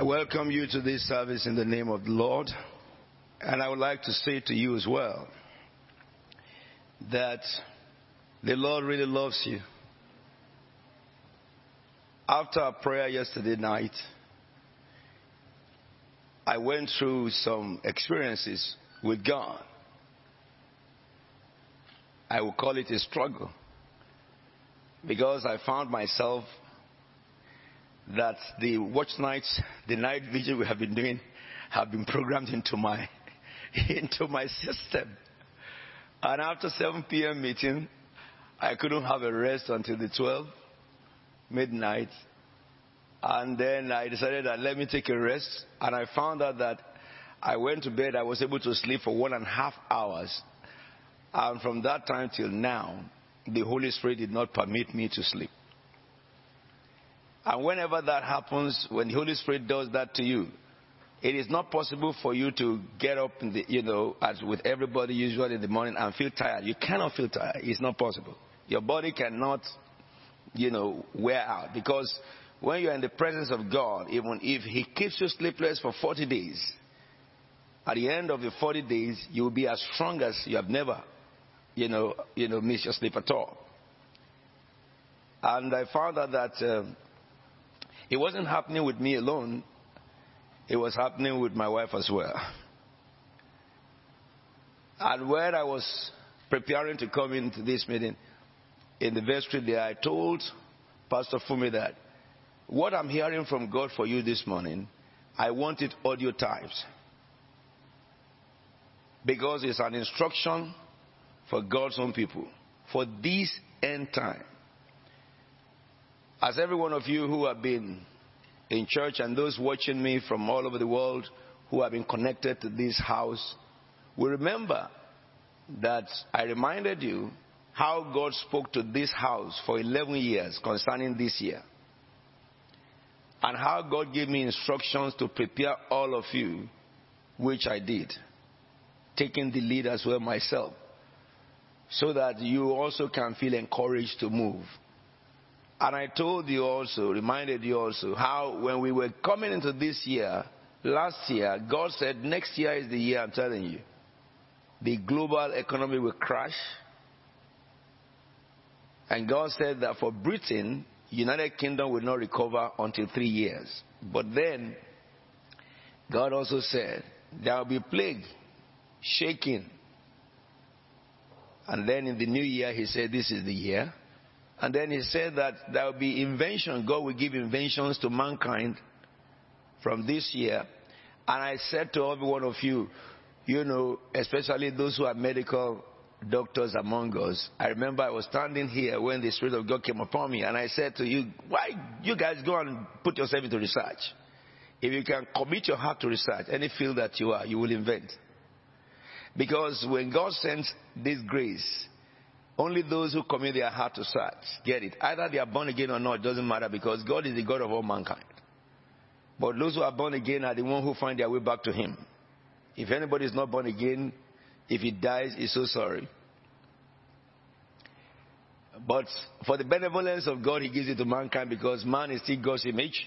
I welcome you to this service in the name of the Lord. And I would like to say to you as well that the Lord really loves you. After our prayer yesterday night, I went through some experiences with God. I will call it a struggle because I found myself that the watch nights, the night vigil we have been doing, have been programmed into my into my system. And after 7 p.m. meeting, I couldn't have a rest until the 12 midnight. And then I decided that let me take a rest. And I found out that I went to bed. I was able to sleep for one and a half hours. And from that time till now, the Holy Spirit did not permit me to sleep. And whenever that happens, when the Holy Spirit does that to you, it is not possible for you to get up the, you know, as with everybody usually in the morning and feel tired. You cannot feel tired. It's not possible. Your body cannot, you know, wear out because when you're in the presence of God, even if He keeps you sleepless for 40 days, at the end of the 40 days, you will be as strong as you have never, you know, you know, missed your sleep at all. And I found out that uh, it wasn't happening with me alone, it was happening with my wife as well. And when I was preparing to come into this meeting, in the vestry there, I told Pastor Fumi that what I'm hearing from God for you this morning, I want it audio types. Because it's an instruction for God's own people for this end time. As every one of you who have been in church and those watching me from all over the world who have been connected to this house will remember that I reminded you how God spoke to this house for 11 years concerning this year. And how God gave me instructions to prepare all of you, which I did, taking the lead as well myself, so that you also can feel encouraged to move. And I told you also, reminded you also, how when we were coming into this year, last year, God said, next year is the year, I'm telling you. The global economy will crash. And God said that for Britain, United Kingdom will not recover until three years. But then, God also said, there will be plague, shaking. And then in the new year, He said, this is the year. And then he said that there will be invention. God will give inventions to mankind from this year. And I said to every one of you, you know, especially those who are medical doctors among us. I remember I was standing here when the Spirit of God came upon me, and I said to you, why you guys go and put yourself into research? If you can commit your heart to research, any field that you are, you will invent. Because when God sends this grace, only those who commit their heart to search get it. Either they are born again or not, it doesn't matter because God is the God of all mankind. But those who are born again are the ones who find their way back to Him. If anybody is not born again, if he dies, he's so sorry. But for the benevolence of God, He gives it to mankind because man is still God's image.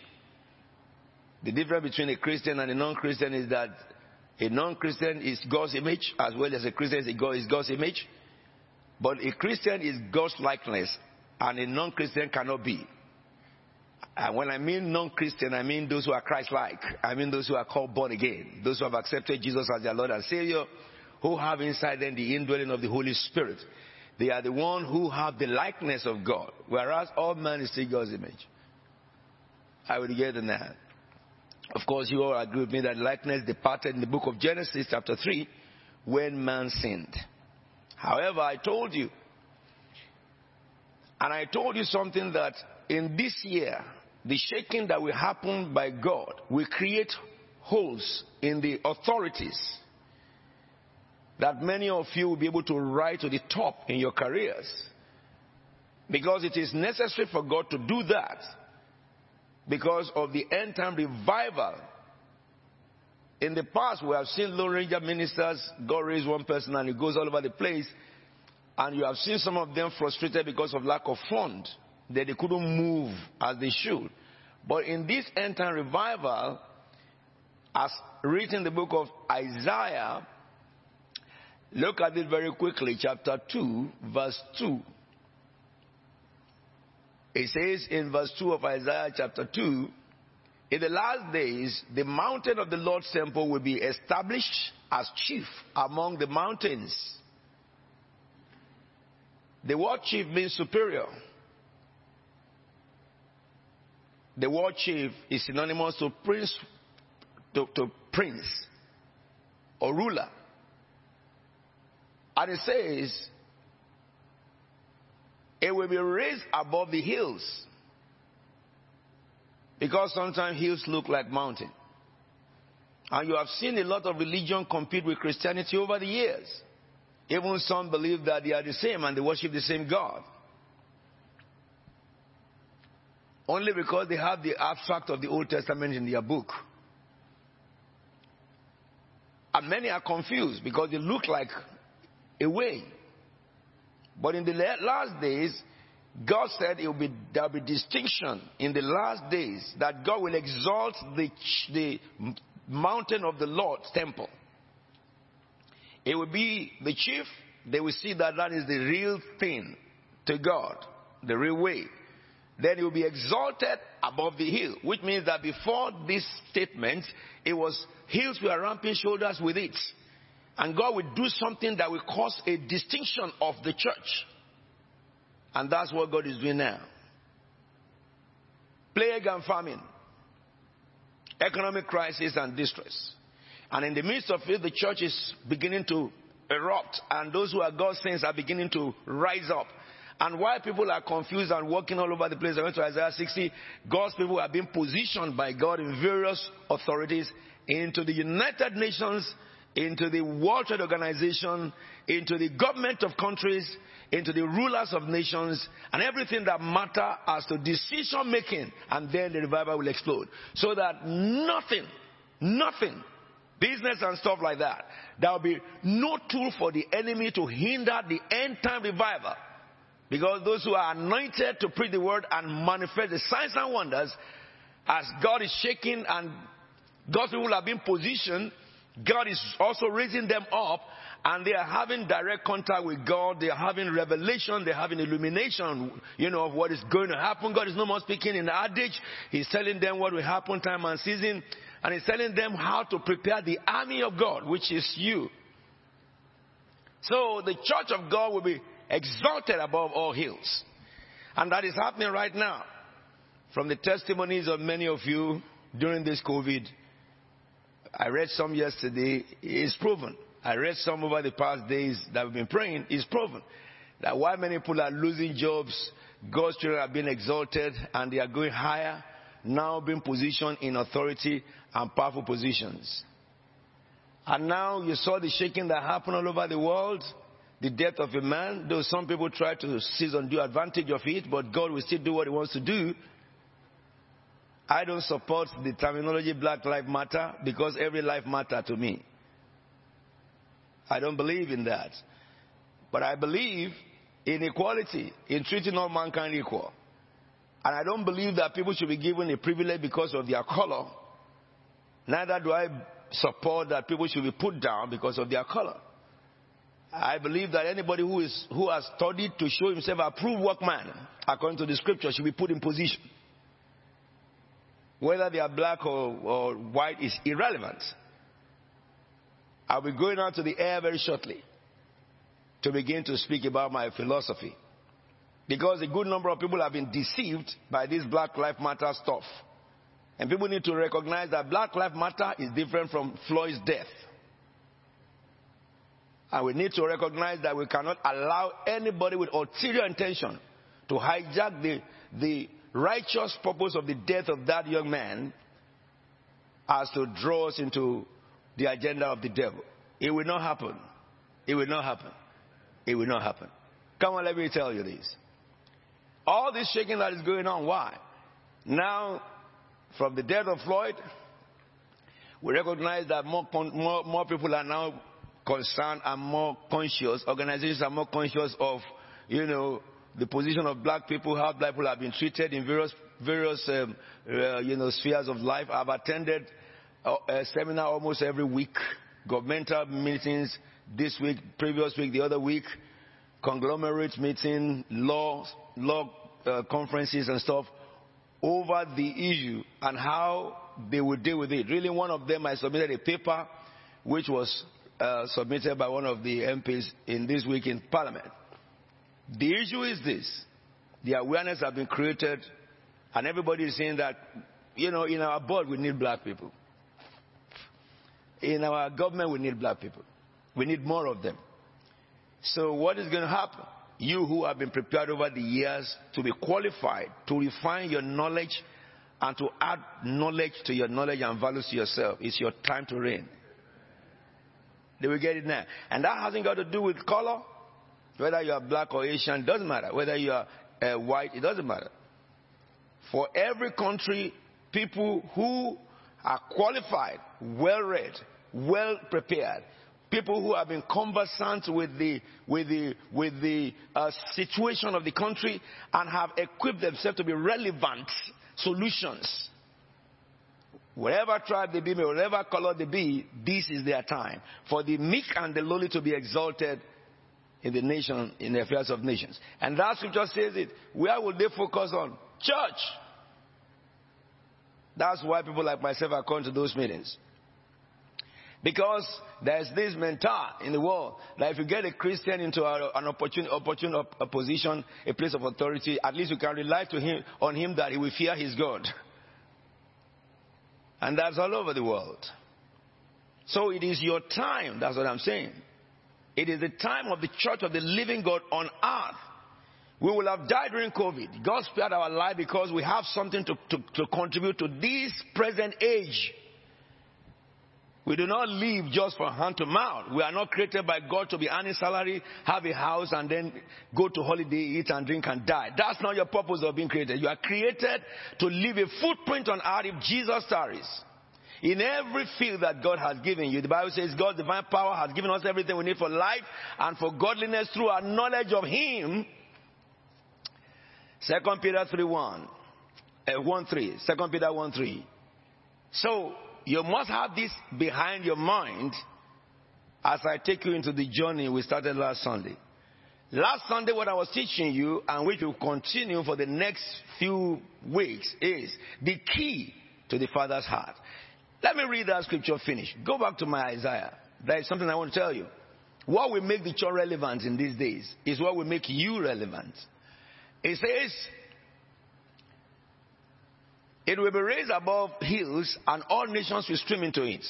The difference between a Christian and a non Christian is that a non Christian is God's image as well as a Christian is God's image. But a Christian is God's likeness, and a non Christian cannot be. And when I mean non Christian, I mean those who are Christ like. I mean those who are called born again. Those who have accepted Jesus as their Lord and Savior, who have inside them the indwelling of the Holy Spirit. They are the one who have the likeness of God, whereas all man is still God's image. I would get in that. Of course, you all agree with me that likeness departed in the book of Genesis, chapter 3, when man sinned. However, I told you, and I told you something that in this year, the shaking that will happen by God will create holes in the authorities that many of you will be able to rise to the top in your careers. Because it is necessary for God to do that because of the end time revival in the past, we have seen Lone Ranger ministers, God raised one person and he goes all over the place. And you have seen some of them frustrated because of lack of fund, that they couldn't move as they should. But in this end time revival, as written in the book of Isaiah, look at it very quickly, chapter 2, verse 2. It says in verse 2 of Isaiah chapter 2, in the last days, the mountain of the Lord's temple will be established as chief among the mountains. The word chief means superior. The word chief is synonymous to prince, to, to prince or ruler. And it says, it will be raised above the hills. Because sometimes hills look like mountains. And you have seen a lot of religion compete with Christianity over the years. Even some believe that they are the same and they worship the same God. Only because they have the abstract of the Old Testament in their book. And many are confused because they look like a way. But in the last days, God said it will be, there will be distinction in the last days that God will exalt the, the mountain of the Lord's temple. It will be the chief. They will see that that is the real thing to God, the real way. Then it will be exalted above the hill, which means that before this statement, it was hills were ramping shoulders with it. And God will do something that will cause a distinction of the church. And that's what God is doing now. Plague and famine, economic crisis and distress. And in the midst of it, the church is beginning to erupt, and those who are God's saints are beginning to rise up. And while people are confused and walking all over the place, I went to Isaiah 60, God's people are being positioned by God in various authorities into the United Nations into the World Trade Organization, into the government of countries, into the rulers of nations, and everything that matter as to decision making, and then the revival will explode. So that nothing, nothing, business and stuff like that, there will be no tool for the enemy to hinder the end time revival. Because those who are anointed to preach the word and manifest the signs and wonders, as God is shaking and God's people have been positioned God is also raising them up and they are having direct contact with God. They are having revelation. They're having illumination, you know, of what is going to happen. God is no more speaking in the adage. He's telling them what will happen time and season. And he's telling them how to prepare the army of God, which is you. So the church of God will be exalted above all hills. And that is happening right now. From the testimonies of many of you during this COVID I read some yesterday. It's proven. I read some over the past days that we've been praying. It's proven that while many people are losing jobs, God's children are being exalted and they are going higher, now being positioned in authority and powerful positions. And now you saw the shaking that happened all over the world, the death of a man, though some people try to seize undue advantage of it, but God will still do what he wants to do. I don't support the terminology Black Lives Matter because every life matter to me. I don't believe in that. But I believe in equality, in treating all mankind equal. And I don't believe that people should be given a privilege because of their color. Neither do I support that people should be put down because of their color. I believe that anybody who, is, who has studied to show himself a approved workman, according to the scripture, should be put in position whether they are black or, or white is irrelevant. I'll be going out to the air very shortly to begin to speak about my philosophy. Because a good number of people have been deceived by this Black Lives Matter stuff. And people need to recognize that Black Lives Matter is different from Floyd's death. And we need to recognize that we cannot allow anybody with ulterior intention to hijack the, the righteous purpose of the death of that young man as to draw us into the agenda of the devil. It will not happen. It will not happen. It will not happen. Come on, let me tell you this. All this shaking that is going on, why? Now, from the death of Floyd, we recognize that more, more, more people are now concerned and more conscious. Organizations are more conscious of, you know, the position of black people, how black people have been treated in various, various um, uh, you know, spheres of life. I've attended uh, a seminar almost every week, governmental meetings this week, previous week, the other week, conglomerate meeting, law, law uh, conferences and stuff over the issue and how they would deal with it. Really, one of them, I submitted a paper which was uh, submitted by one of the MPs in this week in Parliament. The issue is this the awareness has been created, and everybody is saying that, you know, in our board we need black people. In our government we need black people. We need more of them. So, what is going to happen? You who have been prepared over the years to be qualified, to refine your knowledge, and to add knowledge to your knowledge and values to yourself, it's your time to reign. They will get it now. And that hasn't got to do with color. Whether you are black or Asian, doesn't matter. Whether you are uh, white, it doesn't matter. For every country, people who are qualified, well read, well prepared, people who have been conversant with the, with the, with the uh, situation of the country and have equipped themselves to be relevant solutions. Whatever tribe they be, whatever color they be, this is their time. For the meek and the lowly to be exalted in the nation, in the affairs of nations. And that scripture says it. Where will they focus on? Church. That's why people like myself are going to those meetings. Because there's this mentor in the world that if you get a Christian into an opportune, opportune position, a place of authority, at least you can rely to him, on him that he will fear his God. And that's all over the world. So it is your time, that's what I'm saying. It is the time of the church of the living God on earth. We will have died during COVID. God spared our life because we have something to, to, to contribute to this present age. We do not live just for hand to mouth. We are not created by God to be earning salary, have a house, and then go to holiday, eat and drink and die. That's not your purpose of being created. You are created to leave a footprint on earth if Jesus tarries. In every field that God has given you, the Bible says God's divine power has given us everything we need for life and for godliness through our knowledge of Him. Second Peter 3 1. Uh, 1 3. Second Peter 1 3. So, you must have this behind your mind as I take you into the journey we started last Sunday. Last Sunday, what I was teaching you, and which will continue for the next few weeks, is the key to the Father's heart. Let me read that scripture finish. Go back to my Isaiah. There is something I want to tell you. What will make the church relevant in these days is what will make you relevant. It says, it will be raised above hills, and all nations will stream into it.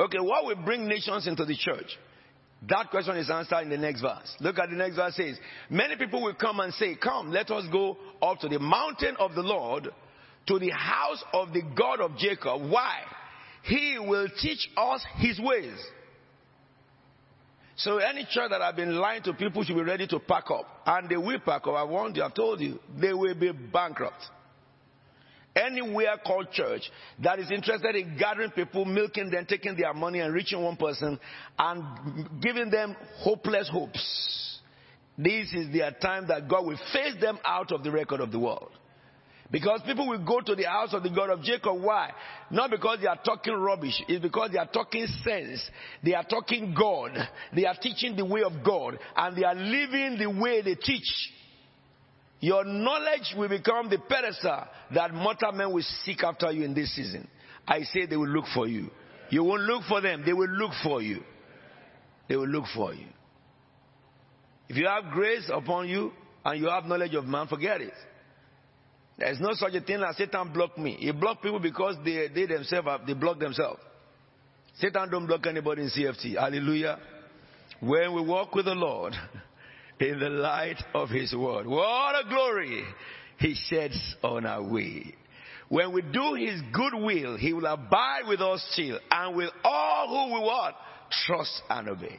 Okay, what will bring nations into the church? That question is answered in the next verse. Look at the next verse says, Many people will come and say, Come, let us go up to the mountain of the Lord, to the house of the God of Jacob. Why? He will teach us his ways. So any church that have been lying to people should be ready to pack up. And they will pack up. I warned you, I've told you, they will be bankrupt anywhere called church that is interested in gathering people, milking them, taking their money and reaching one person and giving them hopeless hopes. This is their time that God will phase them out of the record of the world. Because people will go to the house of the God of Jacob. Why? Not because they are talking rubbish. It's because they are talking sense. They are talking God. They are teaching the way of God. And they are living the way they teach. Your knowledge will become the pedestal that mortal men will seek after you in this season. I say they will look for you. You won't look for them, they will look for you. They will look for you. If you have grace upon you and you have knowledge of man, forget it. There is no such a thing as Satan block me. He block people because they, they themselves have, they block themselves. Satan don't block anybody in CFT. Hallelujah. When we walk with the Lord, in the light of His word. What a glory He sheds on our way. When we do His good will, He will abide with us still and with all who we want, Trust and obey.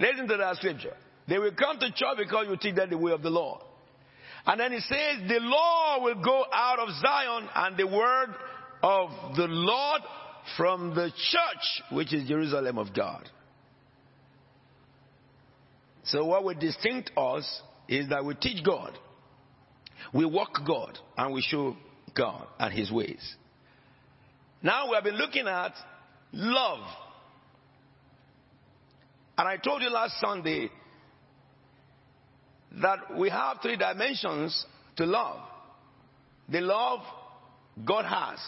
Listen to that scripture. They will come to church because you teach them the way of the Lord. And then He says, the law will go out of Zion and the word of the Lord from the church, which is Jerusalem of God. So what will distinct us is that we teach God. We walk God and we show God and His ways. Now we have been looking at love. And I told you last Sunday that we have three dimensions to love. The love God has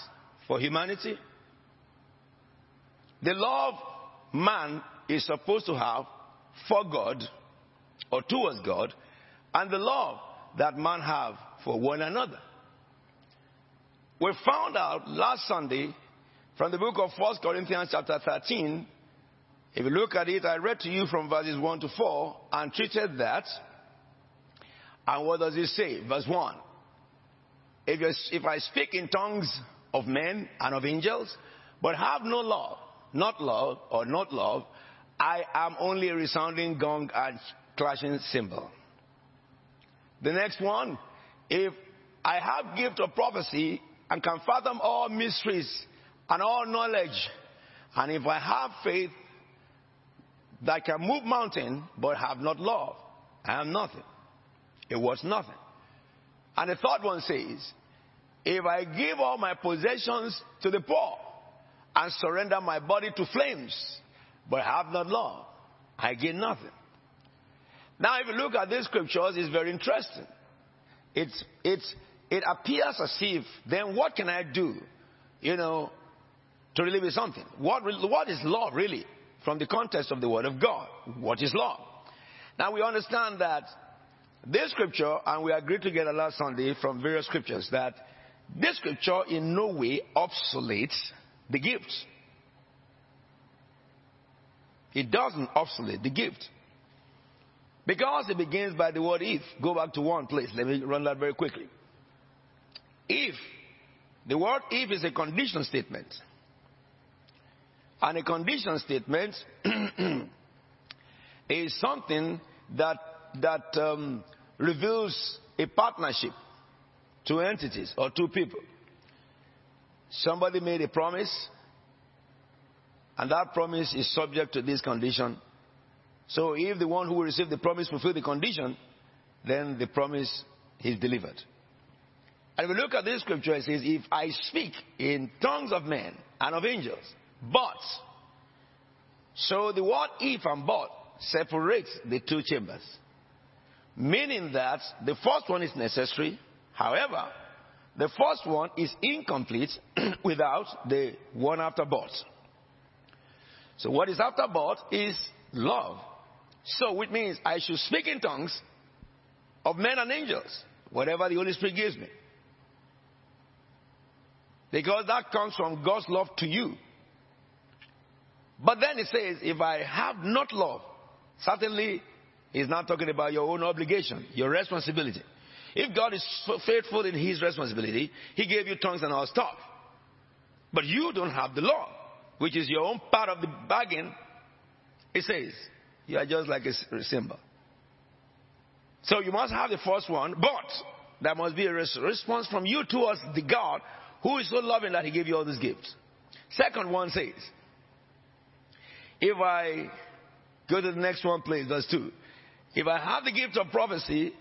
for humanity, the love man is supposed to have for God or towards God, and the love that man have for one another. We found out last Sunday from the book of 1 Corinthians chapter 13. If you look at it, I read to you from verses 1 to 4 and treated that. And what does it say? Verse 1. If, if I speak in tongues of men and of angels, but have no love, not love or not love, I am only a resounding gong and clashing cymbal. The next one, if I have gift of prophecy and can fathom all mysteries and all knowledge, and if I have faith that can move mountain but have not love, I am nothing. It was nothing. And the third one says, if I give all my possessions to the poor and surrender my body to flames, but have not love, I gain nothing. Now, if you look at these scriptures, it's very interesting. It's, it's, it appears as if, then what can I do, you know, to really be something? What, what is love really? From the context of the Word of God. What is love? Now, we understand that this scripture, and we agreed together last Sunday from various scriptures, that this scripture in no way obsoletes the gift. It doesn't obsolete the gift. Because it begins by the word if. Go back to one place. Let me run that very quickly. If. The word if is a condition statement. And a condition statement is something that, that um, reveals a partnership two entities or two people. Somebody made a promise, and that promise is subject to this condition. So if the one who will receive the promise fulfill the condition, then the promise is delivered. And if we look at this scripture, it says, If I speak in tongues of men and of angels, but. So the word if and but separates the two chambers. Meaning that the first one is necessary, However, the first one is incomplete without the one after but. So what is after but is love. So which means I should speak in tongues of men and angels, whatever the Holy Spirit gives me. Because that comes from God's love to you. But then it says, if I have not love, certainly he's not talking about your own obligation, your responsibility. If God is faithful in his responsibility, he gave you tongues and all stuff. But you don't have the law, which is your own part of the bargain. It says, you are just like a cymbal. So you must have the first one, but there must be a response from you towards the God who is so loving that he gave you all these gifts. Second one says, if I go to the next one, please, verse 2. If I have the gift of prophecy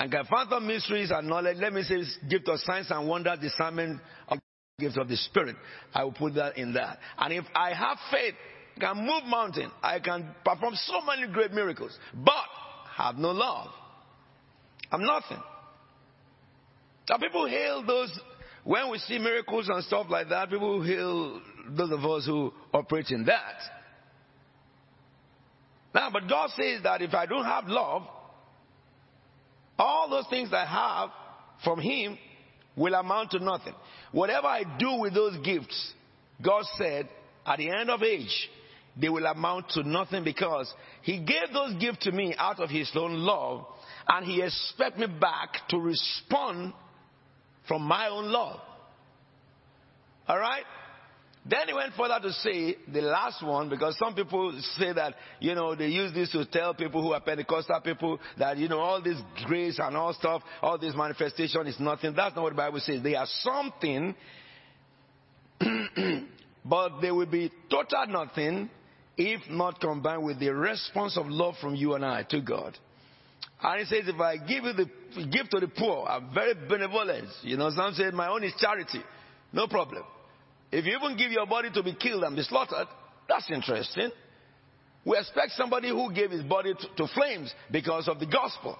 and can fathom mysteries and knowledge. Let me say, gift of signs and wonder, discernment of gifts of the Spirit. I will put that in that. And if I have faith, can move mountain, I can perform so many great miracles, but have no love. I'm nothing. Now people hail those when we see miracles and stuff like that. People hail those of us who operate in that. Now, but God says that if I don't have love, all those things I have from Him will amount to nothing. Whatever I do with those gifts, God said, at the end of age, they will amount to nothing because He gave those gifts to me out of His own love, and He expects me back to respond from my own love. All right? Then he went further to say the last one, because some people say that, you know, they use this to tell people who are Pentecostal people that, you know, all this grace and all stuff, all this manifestation is nothing. That's not what the Bible says. They are something, but they will be total nothing if not combined with the response of love from you and I to God. And he says, if I give you the give to the poor, I'm very benevolent. You know, some say my own is charity. No problem. If you even give your body to be killed and be slaughtered, that's interesting. We expect somebody who gave his body to, to flames because of the gospel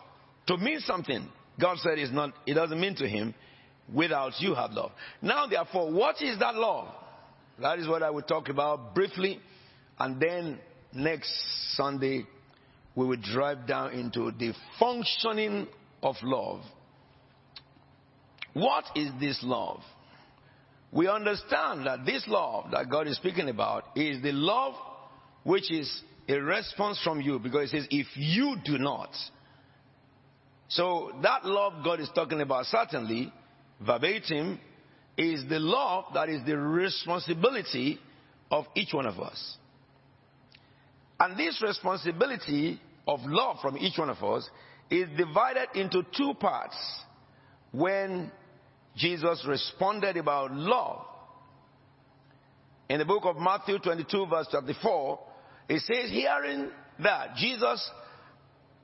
to mean something. God said it's not, it doesn't mean to him without you have love. Now, therefore, what is that love? That is what I will talk about briefly. And then next Sunday, we will drive down into the functioning of love. What is this love? We understand that this love that God is speaking about is the love which is a response from you because it says, if you do not. So that love God is talking about certainly, verbatim, is the love that is the responsibility of each one of us. And this responsibility of love from each one of us is divided into two parts when Jesus responded about love. In the book of Matthew 22 verse 34, it says, hearing that Jesus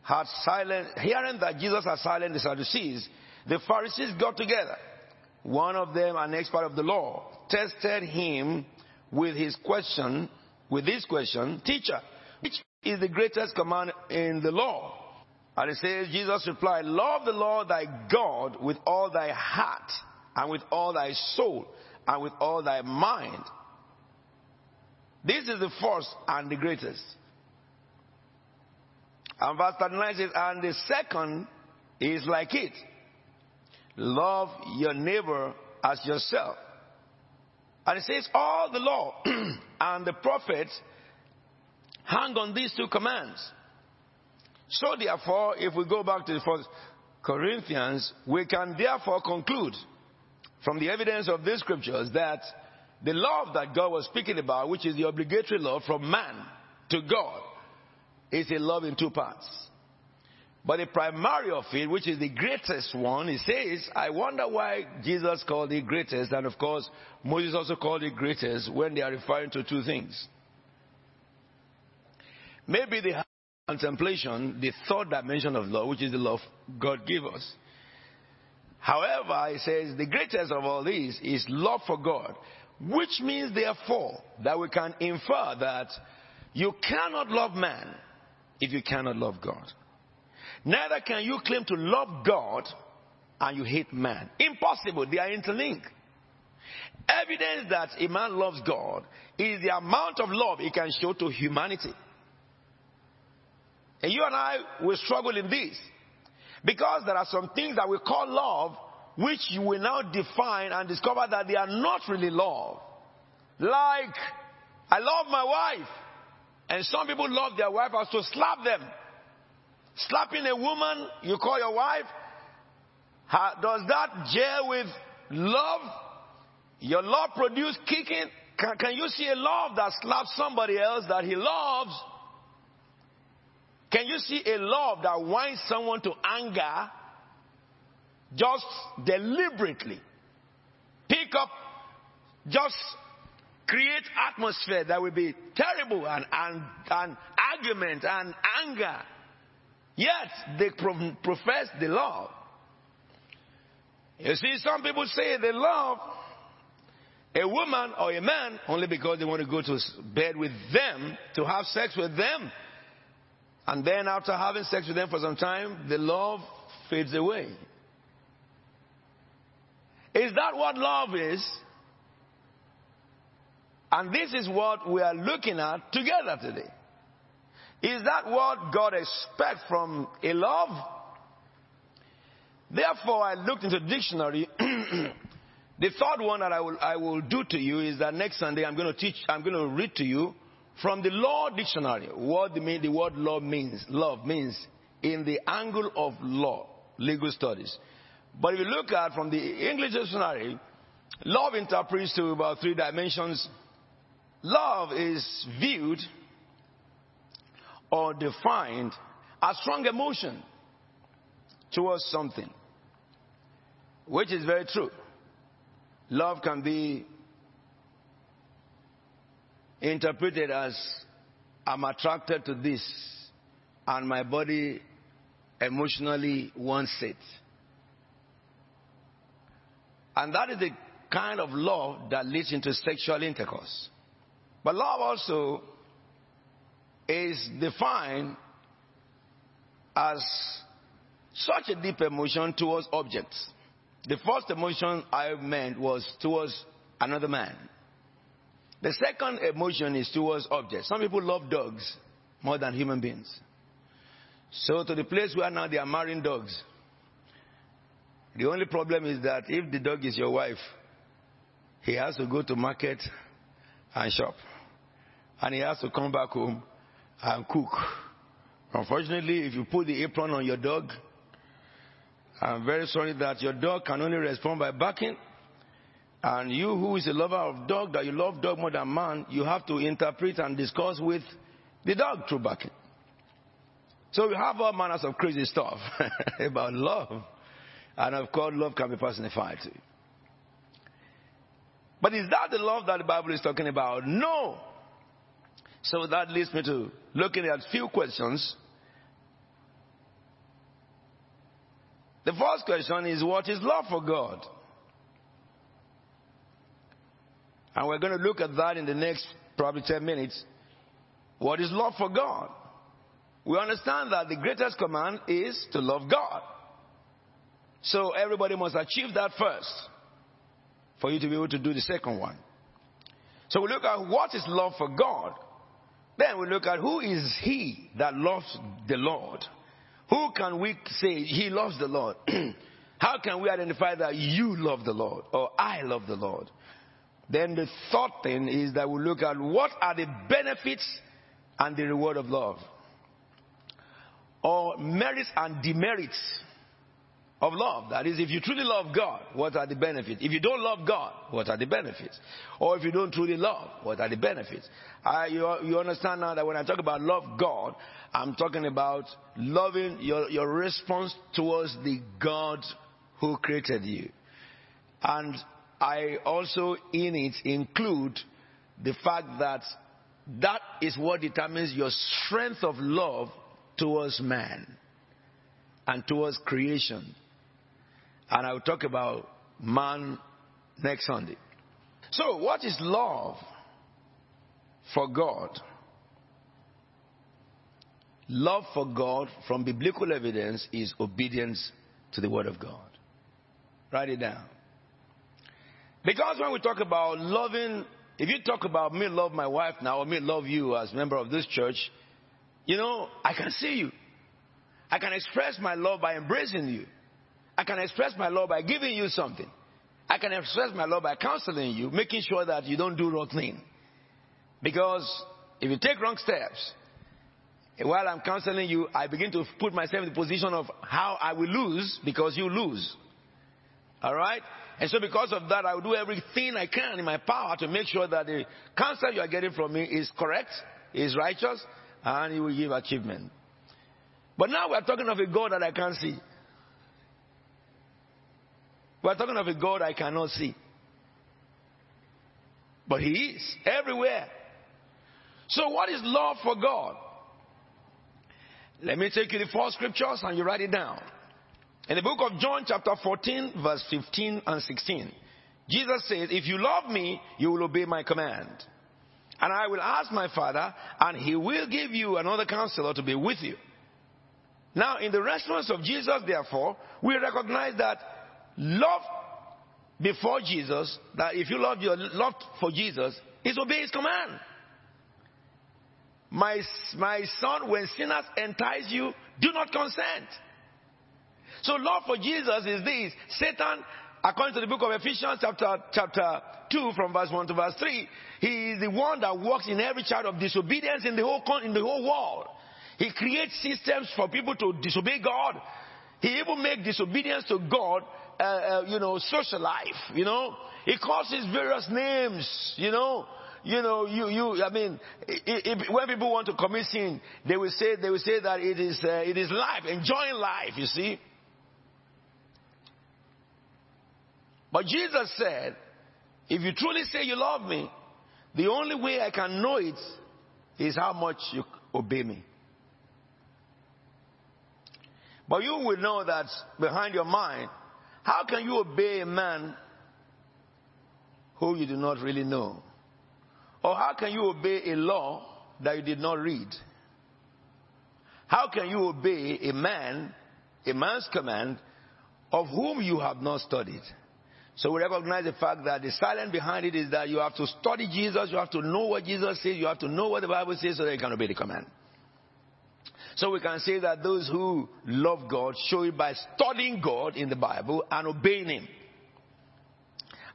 had silent, hearing that Jesus had silenced the Sadducees, the Pharisees got together. One of them, an expert of the law, tested him with his question, with this question, teacher, which is the greatest command in the law? And it says, Jesus replied, Love the Lord thy God with all thy heart, and with all thy soul, and with all thy mind. This is the first and the greatest. And verse 39 says, And the second is like it love your neighbor as yourself. And it says, All the law and the prophets hang on these two commands. So therefore, if we go back to the first Corinthians, we can therefore conclude from the evidence of these scriptures that the love that God was speaking about, which is the obligatory love from man to God, is a love in two parts. But the primary of it, which is the greatest one, he says, I wonder why Jesus called it greatest, and of course, Moses also called it greatest when they are referring to two things. Maybe the contemplation, the third dimension of love, which is the love God gave us. However, he says the greatest of all these is love for God, which means therefore that we can infer that you cannot love man if you cannot love God. Neither can you claim to love God and you hate man. Impossible. They are interlinked. Evidence that a man loves God is the amount of love he can show to humanity. And you and I will struggle in this. Because there are some things that we call love, which you will now define and discover that they are not really love. Like, I love my wife. And some people love their wife as to slap them. Slapping a woman you call your wife, does that gel with love? Your love produce kicking? Can, can you see a love that slaps somebody else that he loves? Can you see a love that winds someone to anger just deliberately? Pick up, just create atmosphere that will be terrible and, and, and argument and anger. Yet they profess the love. You see, some people say they love a woman or a man only because they want to go to bed with them, to have sex with them. And then after having sex with them for some time, the love fades away. Is that what love is? And this is what we are looking at together today. Is that what God expects from a love? Therefore, I looked into the dictionary. the third one that I will, I will do to you is that next Sunday I'm going to teach, I'm going to read to you from the law dictionary what the, word love means. Love means in the angle of law, legal studies. But if you look at from the English dictionary, love interprets to about three dimensions. Love is viewed or defined as strong emotion towards something, which is very true. Love can be interpreted as I'm attracted to this and my body emotionally wants it. And that is the kind of love that leads into sexual intercourse. But love also is defined as such a deep emotion towards objects. The first emotion I meant was towards another man. The second emotion is towards objects. Some people love dogs more than human beings. So to the place where now they are marrying dogs. The only problem is that if the dog is your wife, he has to go to market and shop. And he has to come back home and cook. Unfortunately, if you put the apron on your dog, I'm very sorry that your dog can only respond by barking. And you who is a lover of dog, that you love dog more than man, you have to interpret and discuss with the dog through barking. So we have all manners of crazy stuff about love. And of course, love can be personified. too. But is that the love that the Bible is talking about? No. So that leads me to looking at a few questions. The first question is what is love for God? And we're going to look at that in the next probably 10 minutes. What is love for God? We understand that the greatest command is to love God. So everybody must achieve that first for you to be able to do the second one. So we look at what is love for God. Then we look at who is he that loves the Lord. Who can we say he loves the Lord? How can we identify that you love the Lord or I love the Lord? Then the third thing is that we look at what are the benefits and the reward of love. Or merits and demerits of love. That is, if you truly love God, what are the benefits? If you don't love God, what are the benefits? Or if you don't truly love, what are the benefits? I, you, you understand now that when I talk about love God, I'm talking about loving your, your response towards the God who created you. And I also in it include the fact that that is what determines your strength of love towards man and towards creation. And I will talk about man next Sunday. So, what is love for God? Love for God from biblical evidence is obedience to the Word of God. Write it down. Because when we talk about loving, if you talk about me love my wife now, or me love you as member of this church, you know, I can see you. I can express my love by embracing you. I can express my love by giving you something. I can express my love by counseling you, making sure that you don't do wrong thing. Because if you take wrong steps, while I'm counseling you, I begin to put myself in the position of how I will lose because you lose. Alright? And so because of that, I will do everything I can in my power to make sure that the counsel you are getting from me is correct, is righteous, and you will give achievement. But now we're talking of a God that I can't see. We're talking of a God I cannot see. But He is everywhere. So, what is love for God? Let me take you the four scriptures and you write it down. In the book of John, chapter 14, verse 15 and 16, Jesus says, If you love me, you will obey my command. And I will ask my Father, and he will give you another counselor to be with you. Now, in the response of Jesus, therefore, we recognize that love before Jesus, that if you love your love for Jesus, is obey his command. My, my son, when sinners entice you, do not consent. So love for Jesus is this. Satan, according to the book of Ephesians chapter, chapter 2 from verse 1 to verse 3, he is the one that works in every child of disobedience in the whole, in the whole world. He creates systems for people to disobey God. He even makes disobedience to God, uh, uh, you know, social life, you know. He calls his various names, you know you know, you, you, I mean, when people want to commit sin, they will say, they will say that it is, uh, it is life, enjoying life, you see. But Jesus said, if you truly say you love me, the only way I can know it is how much you obey me. But you will know that behind your mind, how can you obey a man who you do not really know? Or how can you obey a law that you did not read? How can you obey a man, a man's command, of whom you have not studied? So we recognize the fact that the silence behind it is that you have to study Jesus, you have to know what Jesus says, you have to know what the Bible says so that you can obey the command. So we can say that those who love God show it by studying God in the Bible and obeying Him.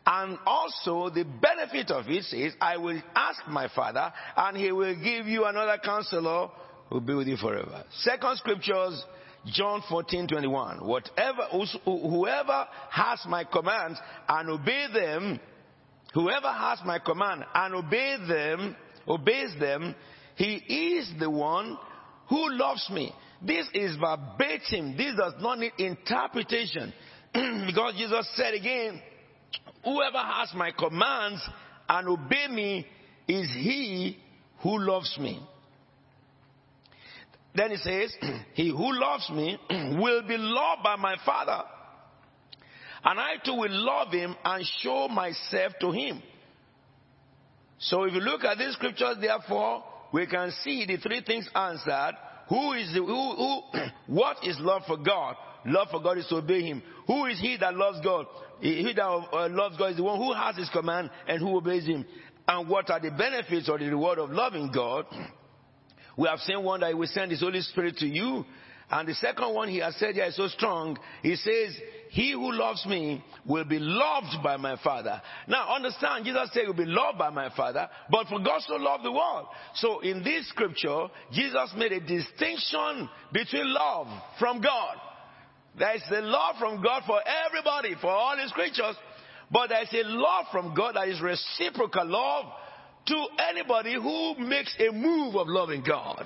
And also the benefit of it is, I will ask my Father and He will give you another counselor who will be with you forever. Second scriptures, John 14, 21. Whatever, whoever has my commands and obey them, whoever has my command and obey them, obeys them, he is the one who loves me. This is verbatim. This does not need interpretation. because Jesus said again, whoever has my commands and obey me is he who loves me. Then he says, He who loves me will be loved by my Father. And I too will love him and show myself to him. So if you look at these scriptures, therefore, we can see the three things answered. Who is the, who, who, what is love for God? Love for God is to obey Him. Who is he that loves God? He that uh, loves God is the one who has His command and who obeys Him. And what are the benefits or the reward of loving God? We have seen one that He will send His Holy Spirit to you. And the second one He has said here is so strong. He says, He who loves me will be loved by my Father. Now understand, Jesus said, You'll be loved by my Father, but for God so loved the world. So in this scripture, Jesus made a distinction between love from God. There is a love from God for everybody, for all His creatures. But there is a love from God that is reciprocal love to anybody who makes a move of loving God.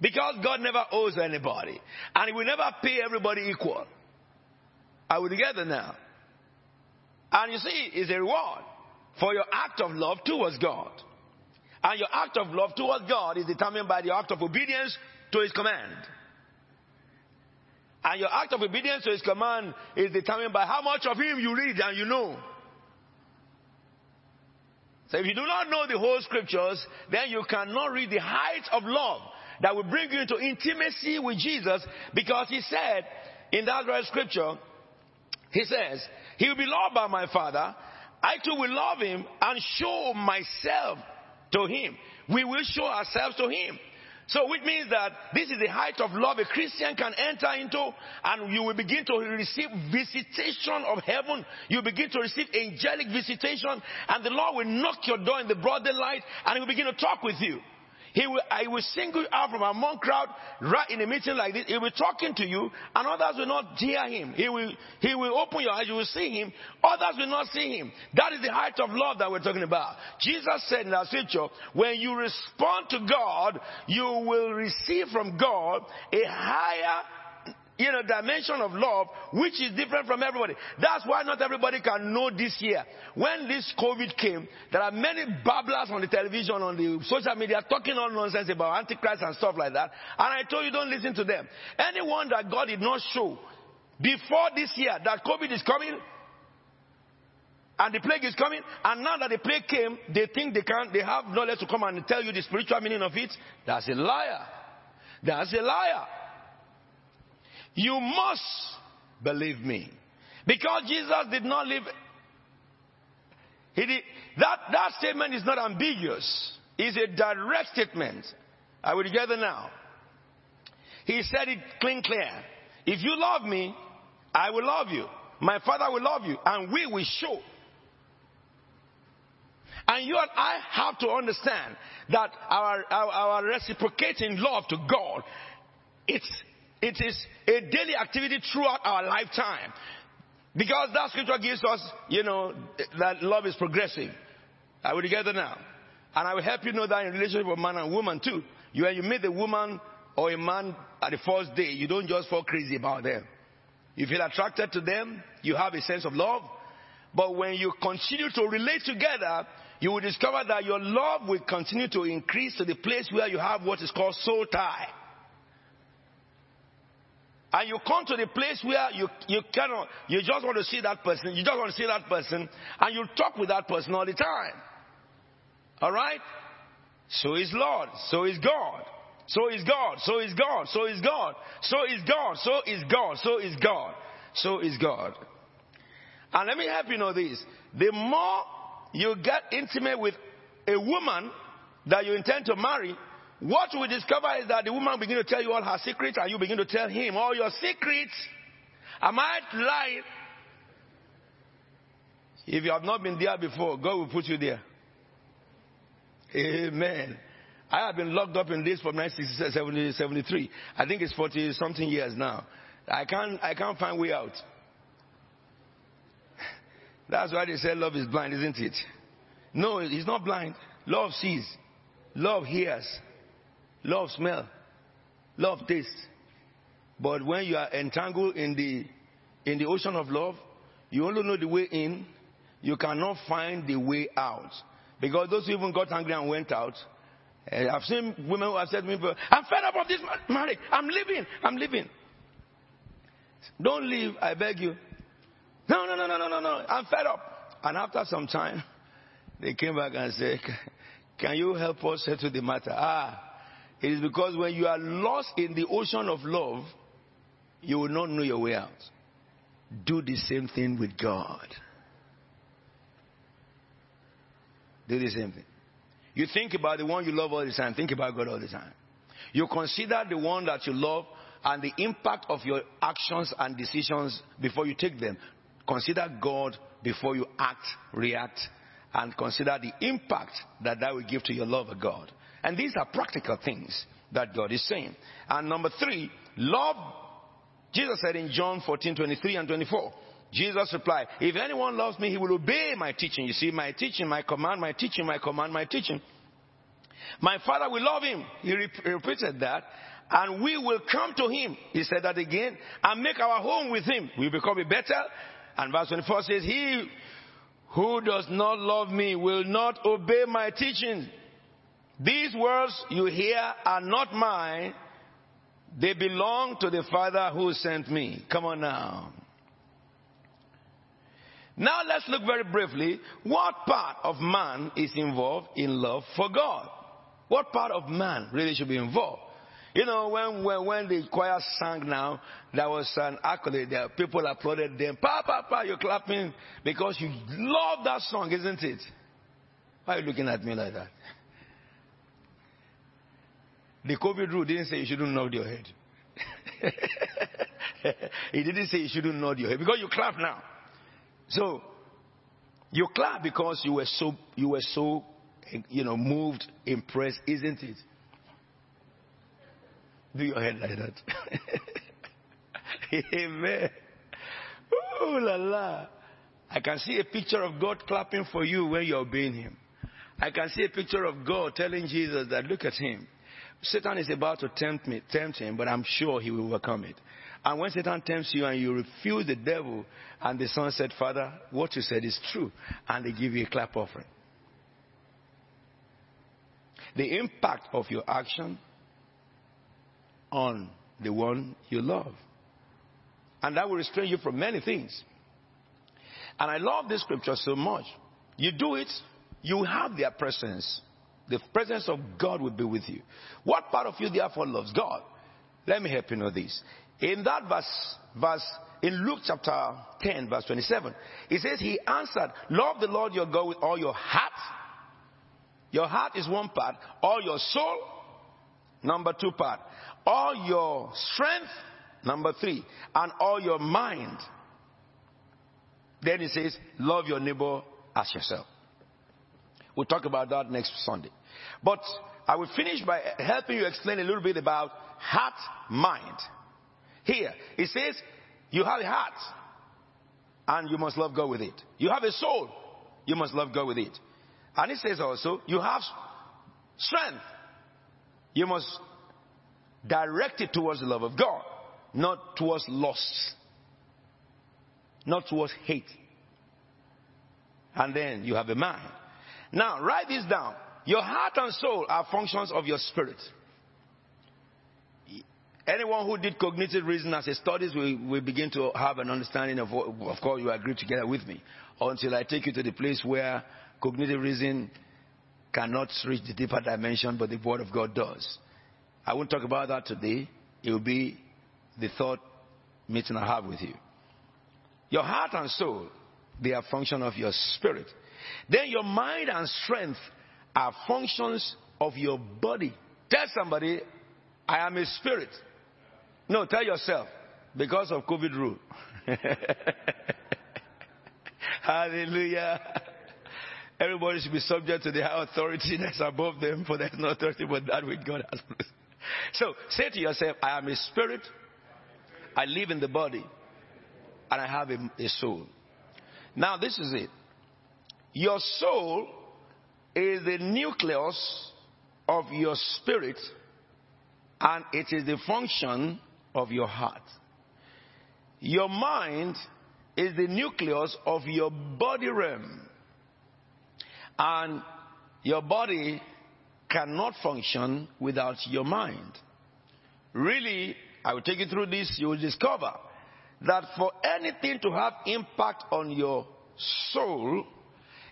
Because God never owes anybody. And He will never pay everybody equal. Are we together now? And you see, it's a reward for your act of love towards God. And your act of love towards God is determined by the act of obedience to His command. And your act of obedience to His command is determined by how much of Him you read and you know. So if you do not know the whole scriptures, then you cannot read the height of love that will bring you into intimacy with Jesus because he said in that very scripture, he says, he will be loved by my father. I too will love him and show myself to him. We will show ourselves to him. So which means that this is the height of love a Christian can enter into and you will begin to receive visitation of heaven. You begin to receive angelic visitation and the Lord will knock your door in the broad daylight and he will begin to talk with you. He will, I will single you out from among crowd right in a meeting like this. He will be talking to you and others will not hear him. He will, he will open your eyes. You will see him. Others will not see him. That is the height of love that we're talking about. Jesus said in that scripture, when you respond to God, you will receive from God a higher you know, dimension of love, which is different from everybody. That's why not everybody can know this year. When this COVID came, there are many babblers on the television, on the social media, talking all nonsense about Antichrist and stuff like that. And I told you, don't listen to them. Anyone that God did not show before this year that COVID is coming, and the plague is coming, and now that the plague came, they think they can, they have knowledge to come and tell you the spiritual meaning of it. That's a liar. That's a liar. You must believe me. Because Jesus did not live. He did, that, that statement is not ambiguous. It's a direct statement. I will together now. He said it clean clear. If you love me, I will love you. My father will love you. And we will show. And you and I have to understand that our, our, our reciprocating love to God, it's it is a daily activity throughout our lifetime. Because that scripture gives us, you know, that love is progressive. Are we together now? And I will help you know that in relationship with man and woman too. You, when you meet a woman or a man at the first day, you don't just fall crazy about them. You feel attracted to them, you have a sense of love. But when you continue to relate together, you will discover that your love will continue to increase to the place where you have what is called soul tie. And you come to the place where you, you cannot, you just want to see that person, you just want to see that person, and you talk with that person all the time. Alright? So is Lord, so is God. So is God, so is God, so is God, so is God, so is God, so is God, so is God. And let me help you know this. The more you get intimate with a woman that you intend to marry, what we discover is that the woman begin to tell you all her secrets and you begin to tell him all your secrets. Am I lying? If you have not been there before, God will put you there. Amen. I have been locked up in this from 1973. I think it's 40 something years now. I can't, I can't find way out. That's why they say love is blind, isn't it? No, it's not blind. Love sees. Love hears. Love smell. Love taste. But when you are entangled in the, in the ocean of love, you only know the way in. You cannot find the way out. Because those who even got angry and went out, eh, I've seen women who have said to me, I'm fed up of this marriage. I'm leaving. I'm leaving. Don't leave, I beg you. No, no, no, no, no, no, no. I'm fed up. And after some time, they came back and said, Can you help us settle the matter? Ah, it is because when you are lost in the ocean of love, you will not know your way out. Do the same thing with God. Do the same thing. You think about the one you love all the time, think about God all the time. You consider the one that you love and the impact of your actions and decisions before you take them. Consider God before you act, react, and consider the impact that that will give to your love of God. And these are practical things that God is saying. And number three, love. Jesus said in John 14, 23 and 24, Jesus replied, If anyone loves me, he will obey my teaching. You see, my teaching, my command, my teaching, my command, my teaching. My Father will love him. He repeated that. And we will come to him. He said that again. And make our home with him. We become better and verse 24 says, He who does not love me will not obey my teaching. These words you hear are not mine. They belong to the Father who sent me. Come on now. Now let's look very briefly. What part of man is involved in love for God? What part of man really should be involved? You know, when, when, when the choir sang now, there was an accolade there. People applauded them. Pa, pa, pa, you're clapping because you love that song, isn't it? Why are you looking at me like that? The COVID rule didn't say you shouldn't nod your head. he didn't say you shouldn't nod your head because you clap now. So you clap because you were so you were so you know moved, impressed, isn't it? Do your head like that. Amen. Ooh la la. I can see a picture of God clapping for you when you're obeying Him. I can see a picture of God telling Jesus that look at Him. Satan is about to tempt me, tempt him, but I'm sure he will overcome it. And when Satan tempts you and you refuse the devil, and the son said, Father, what you said is true, and they give you a clap offering. The impact of your action on the one you love. And that will restrain you from many things. And I love this scripture so much. You do it, you have their presence. The presence of God will be with you. What part of you therefore loves God? Let me help you know this. In that verse, verse in Luke chapter 10, verse 27, it says, He answered, Love the Lord your God with all your heart. Your heart is one part, all your soul, number two part all your strength, number three, and all your mind. Then he says, love your neighbor as yourself. We'll talk about that next Sunday. But I will finish by helping you explain a little bit about heart, mind. Here, it says, you have a heart, and you must love God with it. You have a soul, you must love God with it. And it says also, you have strength, you must direct it towards the love of God, not towards lust, not towards hate. And then you have a mind. Now, write this down. Your heart and soul are functions of your spirit. Anyone who did cognitive reasoning as a studies will, begin to have an understanding of what, of course, you agree together with me. Until I take you to the place where cognitive reasoning cannot reach the deeper dimension, but the Word of God does. I won't talk about that today. It will be the thought meeting I have with you. Your heart and soul, they are function of your spirit. Then your mind and strength are functions of your body. Tell somebody, I am a spirit. No, tell yourself, because of COVID rule. Hallelujah. Everybody should be subject to the high authority that's above them, for there's no authority but that which God has. So say to yourself, I am a spirit, I live in the body, and I have a, a soul. Now, this is it. Your soul is the nucleus of your spirit, and it is the function of your heart. Your mind is the nucleus of your body realm. And your body cannot function without your mind. Really, I will take you through this, you will discover that for anything to have impact on your soul,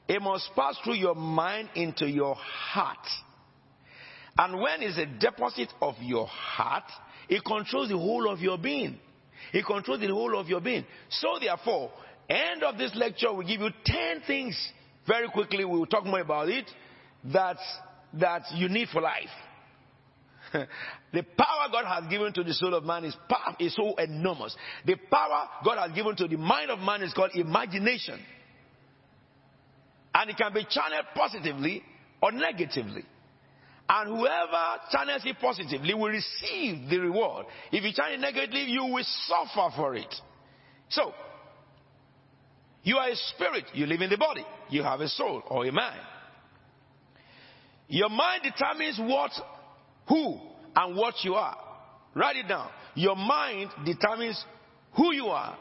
it must pass through your mind into your heart. And when it's a deposit of your heart, it controls the whole of your being. It controls the whole of your being. So therefore, end of this lecture, we give you 10 things very quickly. We will talk more about it that, that you need for life. the power God has given to the soul of man is, is so enormous. The power God has given to the mind of man is called imagination. And it can be channeled positively or negatively. And whoever channels it positively will receive the reward. If you channel it negatively, you will suffer for it. So, you are a spirit, you live in the body, you have a soul or a mind. Your mind determines what, who, and what you are. Write it down. Your mind determines who you are,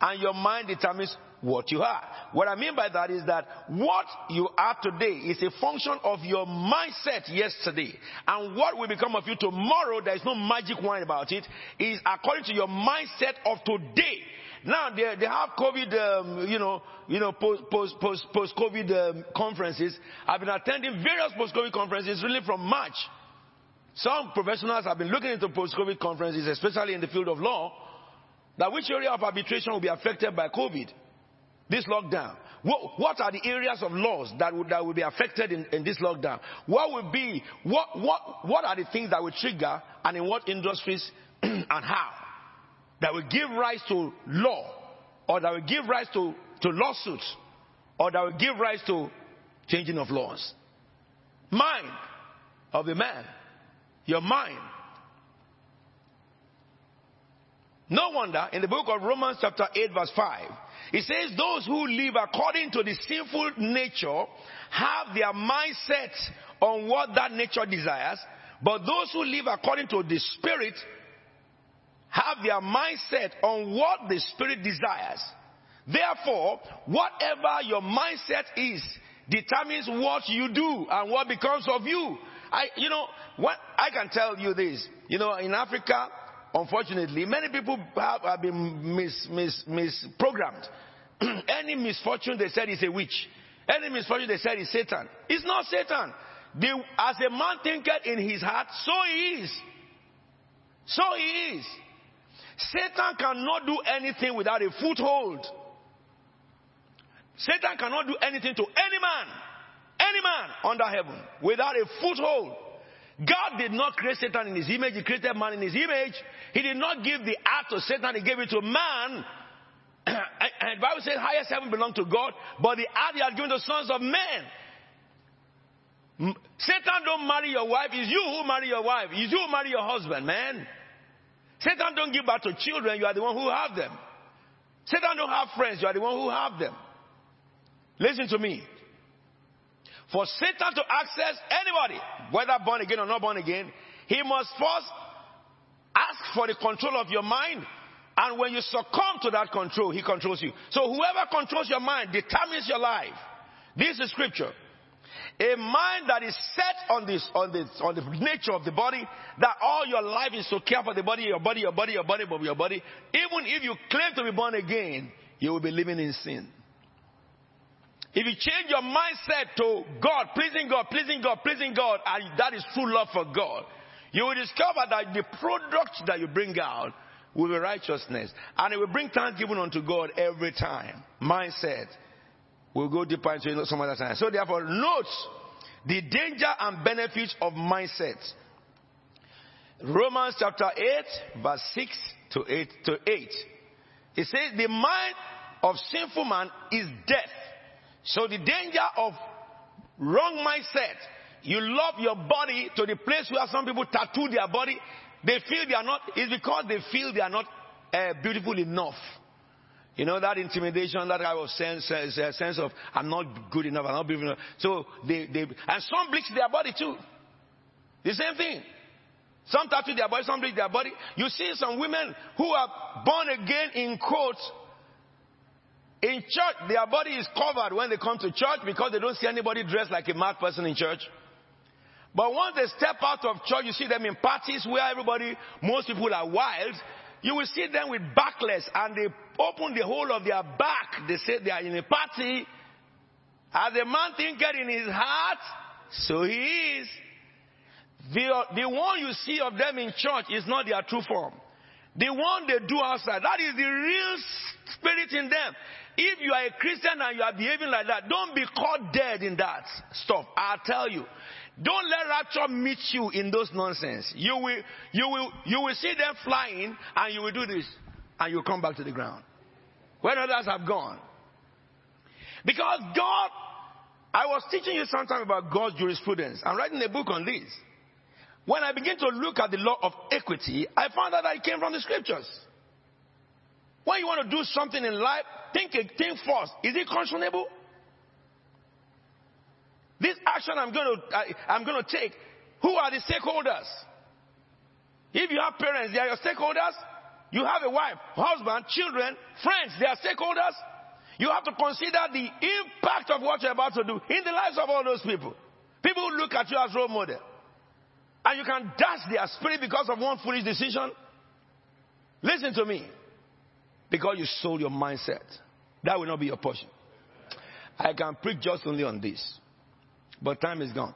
and your mind determines what you are. What I mean by that is that what you are today is a function of your mindset yesterday. And what will become of you tomorrow, there is no magic wine about it, is according to your mindset of today. Now they, they have COVID, um, you know, you know, post post post post COVID um, conferences. I've been attending various post COVID conferences really from March. Some professionals have been looking into post COVID conferences, especially in the field of law, that which area of arbitration will be affected by COVID this lockdown? What, what, are the areas of laws that would, that will be affected in, in, this lockdown? What will be, what, what, what are the things that will trigger and in what industries and how? That will give rise to law or that will give rise to, to lawsuits or that will give rise to changing of laws. Mind of the man. Your mind. No wonder in the book of Romans chapter 8 verse 5, it says, Those who live according to the sinful nature have their mindset on what that nature desires, but those who live according to the Spirit have their mindset on what the Spirit desires. Therefore, whatever your mindset is determines what you do and what becomes of you. I, you know, what, I can tell you this. You know, in Africa, Unfortunately, many people have, have been mis, mis, misprogrammed. Any misfortune they said is a witch. Any misfortune they said is Satan. It's not Satan. They, as a man thinketh in his heart, so he is. So he is. Satan cannot do anything without a foothold. Satan cannot do anything to any man, any man under heaven without a foothold. God did not create Satan in his image, he created man in his image. He did not give the earth to Satan, he gave it to man. and the Bible says highest heaven belonged to God, but the earth he had given to sons of men. Satan don't marry your wife, it's you who marry your wife. It's you who marry your husband, man. Satan don't give birth to children, you are the one who have them. Satan don't have friends, you are the one who have them. Listen to me. For Satan to access anybody, whether born again or not born again, he must first ask for the control of your mind. And when you succumb to that control, he controls you. So whoever controls your mind determines your life. This is scripture. A mind that is set on this, on this, on the nature of the body, that all your life is to care for the body, your body, your body, your body, your body. Even if you claim to be born again, you will be living in sin. If you change your mindset to God, pleasing God, pleasing God, pleasing God, and that is true love for God, you will discover that the product that you bring out will be righteousness. And it will bring thanksgiving unto God every time. Mindset. We'll go deeper into it some other time. So therefore, note the danger and benefits of mindset. Romans chapter 8, verse 6 to 8 to 8. It says the mind of sinful man is death. So the danger of wrong mindset, you love your body to the place where some people tattoo their body. They feel they are not, it's because they feel they are not uh, beautiful enough. You know, that intimidation, that kind of sense, sense of, I'm not good enough, I'm not beautiful enough. So they, they, and some bleach their body too. The same thing. Some tattoo their body, some bleach their body. You see some women who are born again in quotes. In church, their body is covered when they come to church because they don't see anybody dressed like a mad person in church. But once they step out of church, you see them in parties where everybody, most people are wild. You will see them with backless and they open the whole of their back. They say they are in a party. As a man thinketh in his heart, so he is. The, the one you see of them in church is not their true form. The one they do outside, that is the real spirit in them. If you are a Christian and you are behaving like that, don't be caught dead in that stuff. I'll tell you. Don't let rapture meet you in those nonsense. You will, you will, you will see them flying and you will do this and you'll come back to the ground. When others have gone. Because God, I was teaching you sometime about God's jurisprudence. I'm writing a book on this. When I begin to look at the law of equity, I found out that it came from the scriptures. When you want to do something in life, think, think first. Is it conscionable? This action I'm going to, I, I'm going to take, who are the stakeholders? If you have parents, they are your stakeholders. You have a wife, husband, children, friends, they are stakeholders. You have to consider the impact of what you're about to do in the lives of all those people. People who look at you as role model. And you can dash their spirit because of one foolish decision. Listen to me. Because you sold your mindset. That will not be your portion. I can preach just only on this. But time is gone.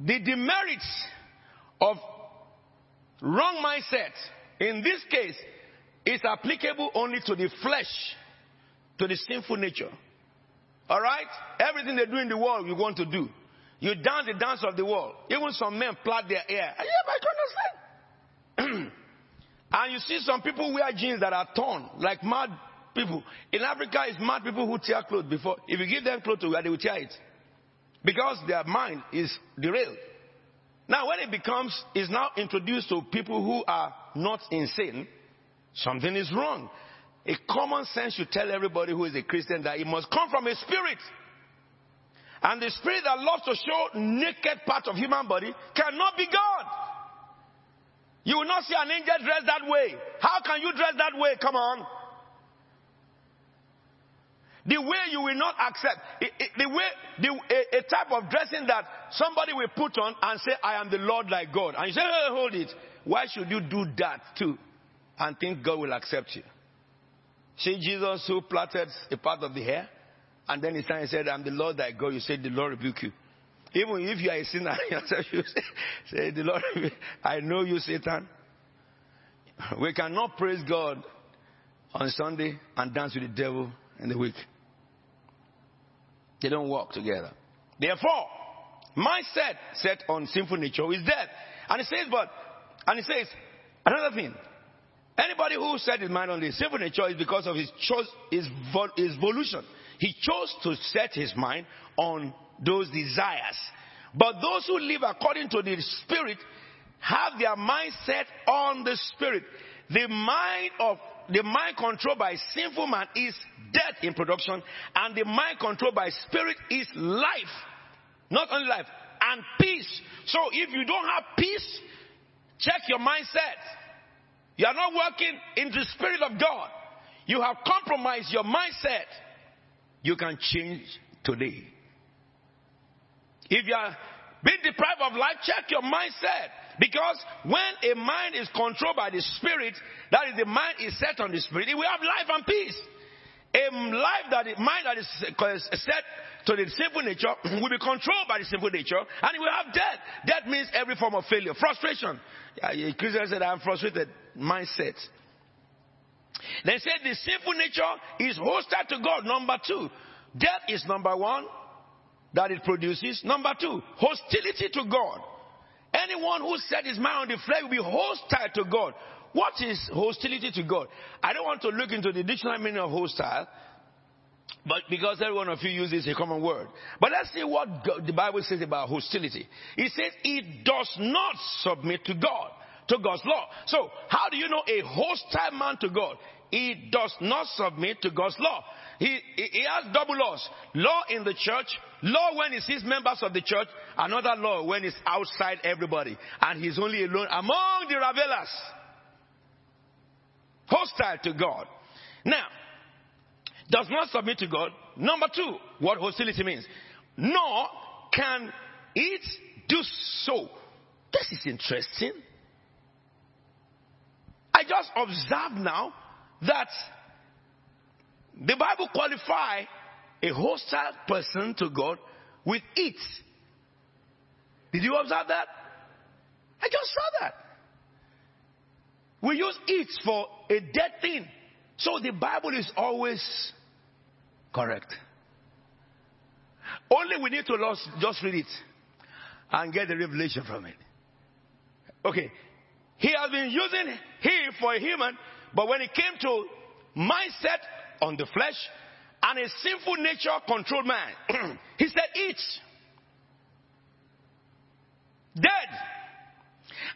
The demerits of wrong mindset in this case is applicable only to the flesh, to the sinful nature. All right? Everything they do in the world, you want to do. You dance the dance of the world. Even some men plait their hair. Yeah, I can understand. and you see some people wear jeans that are torn, like mad people. In Africa, it's mad people who tear clothes before. If you give them clothes to wear, they will tear it. Because their mind is derailed. Now, when it becomes, is now introduced to people who are not insane, something is wrong. A common sense should tell everybody who is a Christian that it must come from a spirit. And the spirit that loves to show naked part of human body cannot be God. You will not see an angel dressed that way. How can you dress that way? Come on. The way you will not accept, the way, the, a, a, type of dressing that somebody will put on and say, I am the Lord like God. And you say, hey, hold it. Why should you do that too? And think God will accept you. See Jesus who plaited a part of the hair? And then he said, I'm the Lord thy God. You said, the Lord rebuke you. Even if you are a sinner yourself, you say, say, the Lord, I know you, Satan. We cannot praise God on Sunday and dance with the devil in the week. They don't work together. Therefore, mindset set on sinful nature is death. And it says, but, and it says, another thing. Anybody who set his mind on the sinful nature is because of his choice, his, his volition. He chose to set his mind on those desires. But those who live according to the Spirit have their mind set on the Spirit. The mind of the mind controlled by sinful man is death in production, and the mind controlled by spirit is life. Not only life, and peace. So if you don't have peace, check your mindset. You are not working in the spirit of God. You have compromised your mindset. You can change today. If you are being deprived of life, check your mindset. Because when a mind is controlled by the Spirit, that is the mind is set on the Spirit, it will have life and peace. A life that mind that is set to the sinful nature will be controlled by the sinful nature, and it will have death. Death means every form of failure, frustration. A Christian said, "I'm frustrated." Mindset. They said the sinful nature is hostile to God. Number two, death is number one that it produces. Number two, hostility to God. Anyone who set his mind on the flesh will be hostile to God. What is hostility to God? I don't want to look into the dictionary meaning of hostile, but because every one of you uses a common word. But let's see what God, the Bible says about hostility. It says it does not submit to God, to God's law. So, how do you know a hostile man to God? He does not submit to God's law. He, he has double laws. Law in the church, law when he sees members of the church, another law when he's outside everybody. And he's only alone among the revelers. Hostile to God. Now, does not submit to God. Number two, what hostility means. Nor can it do so. This is interesting. I just observe now that the Bible qualify a hostile person to God with it. Did you observe that? I just saw that. We use it for a dead thing. So the Bible is always correct. Only we need to just read it and get the revelation from it. Okay. He has been using he for a human, but when it came to mindset on the flesh and a sinful nature controlled man, he said, Eat. Dead.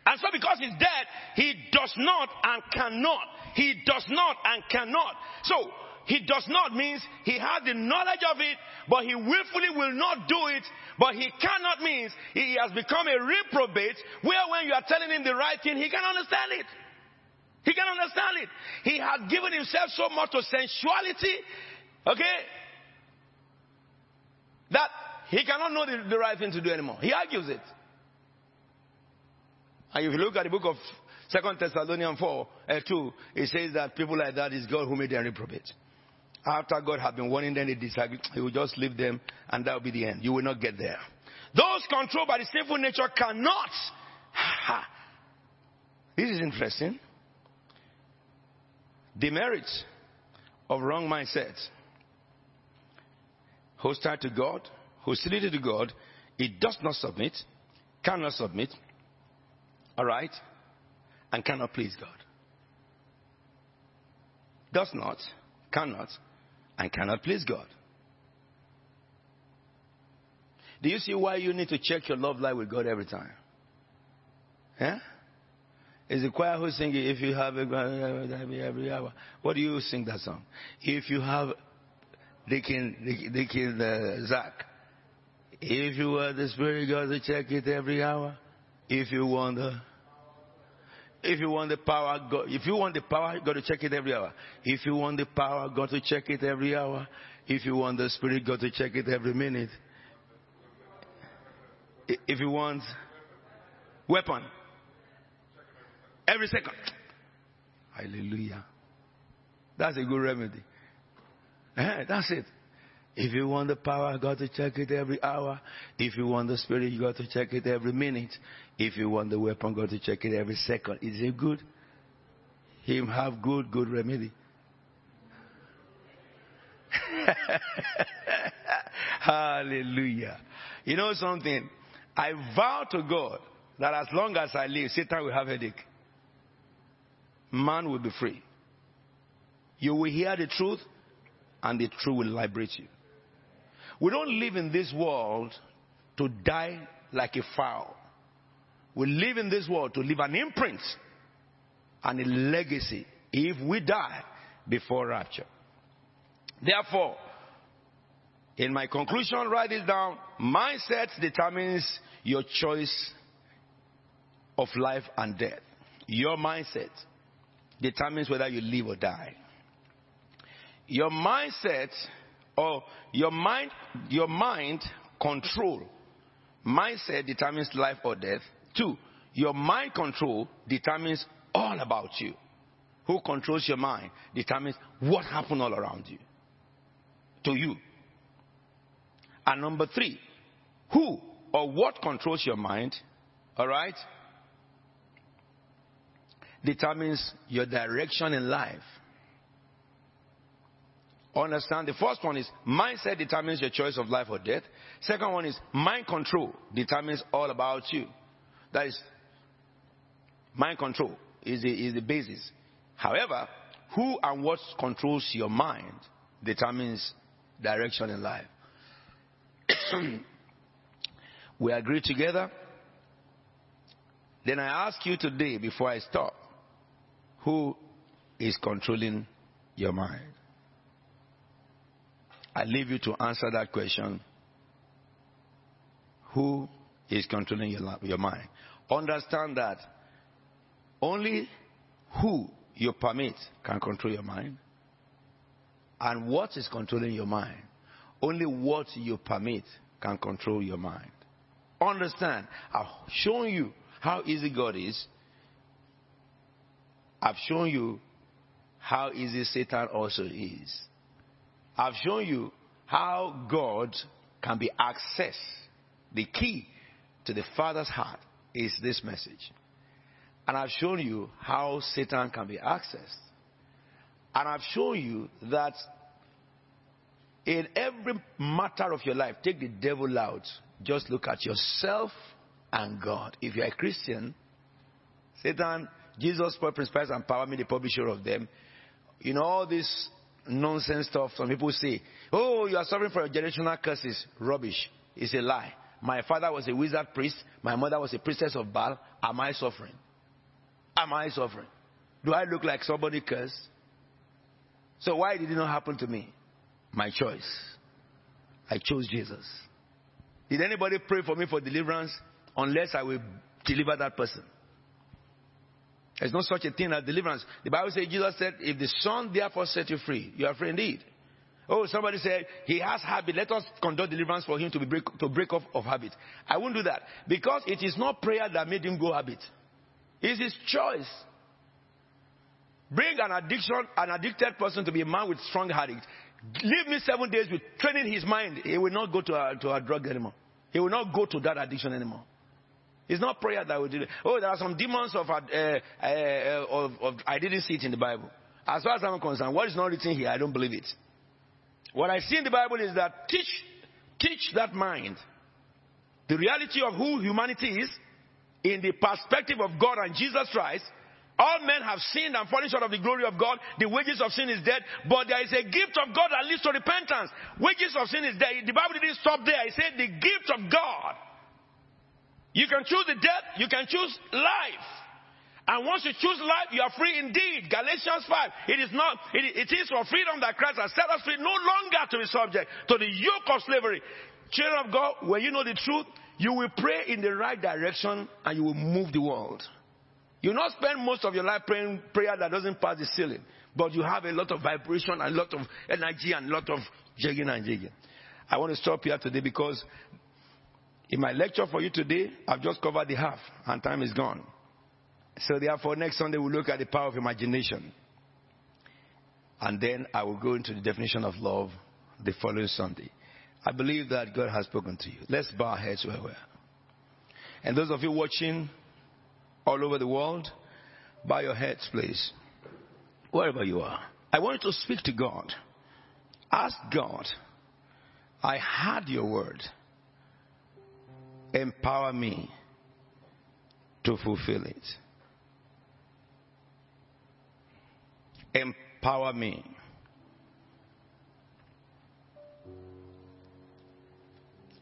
And so, because he's dead, he does not and cannot. He does not and cannot. So, he does not means he has the knowledge of it, but he willfully will not do it. But he cannot means he has become a reprobate where when you are telling him the right thing, he can understand it. He can understand it. He has given himself so much to sensuality, okay, that he cannot know the, the right thing to do anymore. He argues it. And if you look at the book of Second Thessalonians 4, uh, 2, it says that people like that is God who made them reprobate. After God had been warning them, they disagree. He will just leave them, and that will be the end. You will not get there. Those controlled by the sinful nature cannot. this is interesting. The merits of wrong mindsets. Hostile to God, hostility to God, it does not submit, cannot submit, all right, and cannot please God. Does not, cannot, and cannot please God. Do you see why you need to check your love life with God every time? Yeah? Is the choir who sing if you have a every hour? What do you sing that song? If you have Deacon, Deacon uh, Zach, if you want the Spirit, God to check it every hour. If you want the if you want the power, God, if you want the power, got to check it every hour. If you want the power, got to check it every hour. If you want the spirit, got to check it every minute. If you want weapon, every second. Hallelujah. That's a good remedy. Eh, that's it. If you want the power, you got to check it every hour. If you want the spirit, you got to check it every minute. If you want the weapon, got to check it every second. Is it good? Him have good, good remedy. Hallelujah. You know something? I vow to God that as long as I live, Satan will have headache man will be free. You will hear the truth, and the truth will liberate you. We don't live in this world to die like a fowl. We live in this world to leave an imprint and a legacy if we die before rapture. Therefore, in my conclusion, write this down. Mindset determines your choice of life and death. Your mindset determines whether you live or die. Your mindset Or your mind, your mind control. Mindset determines life or death. Two, your mind control determines all about you. Who controls your mind determines what happens all around you. To you. And number three, who or what controls your mind, all right, determines your direction in life. Understand? The first one is mindset determines your choice of life or death. Second one is mind control determines all about you. That is, mind control is the, is the basis. However, who and what controls your mind determines direction in life. we agree together. Then I ask you today, before I stop, who is controlling your mind? I leave you to answer that question. Who is controlling your, your mind? Understand that only who you permit can control your mind. And what is controlling your mind? Only what you permit can control your mind. Understand, I've shown you how easy God is. I've shown you how easy Satan also is. I've shown you how God can be accessed. The key to the Father's heart is this message. And I've shown you how Satan can be accessed. And I've shown you that in every matter of your life, take the devil out. Just look at yourself and God. If you're a Christian, Satan, Jesus, principles and power, me the publisher of them. In all this nonsense stuff. Some people say, Oh, you are suffering from generational curses. Rubbish. It's a lie. My father was a wizard priest. My mother was a priestess of Baal. Am I suffering? Am I suffering? Do I look like somebody cursed? So why did it not happen to me? My choice. I chose Jesus. Did anybody pray for me for deliverance unless I will deliver that person? There's no such a thing as deliverance. The Bible says, Jesus said, if the Son therefore set you free, you are free indeed. Oh, somebody said, he has habit. Let us conduct deliverance for him to, be break, to break off of habit. I won't do that. Because it is not prayer that made him go habit. It's his choice. Bring an addiction, an addicted person to be a man with strong habit. Leave me seven days with training his mind. He will not go to a, to a drug anymore. He will not go to that addiction anymore. It's not prayer that will do it. Oh, there are some demons of, uh, uh, of, of, I didn't see it in the Bible. As far as I'm concerned, what is not written here, I don't believe it. What I see in the Bible is that teach, teach that mind the reality of who humanity is in the perspective of God and Jesus Christ. All men have sinned and fallen short of the glory of God. The wages of sin is death, but there is a gift of God that leads to repentance. Wages of sin is death. The Bible didn't stop there. It said the gift of God you can choose the death, you can choose life. And once you choose life, you are free indeed. Galatians 5. It is not, it, it is for freedom that Christ has set us free, no longer to be subject to the yoke of slavery. Children of God, when you know the truth, you will pray in the right direction and you will move the world. You not spend most of your life praying prayer that doesn't pass the ceiling, but you have a lot of vibration and a lot of energy and a lot of jigging and jigging. I want to stop here today because in my lecture for you today, I've just covered the half and time is gone. So therefore, next Sunday we'll look at the power of imagination. And then I will go into the definition of love the following Sunday. I believe that God has spoken to you. Let's bow our heads where we are. And those of you watching all over the world, bow your heads, please. Wherever you are. I want you to speak to God. Ask God, I heard your word empower me to fulfill it. Empower me.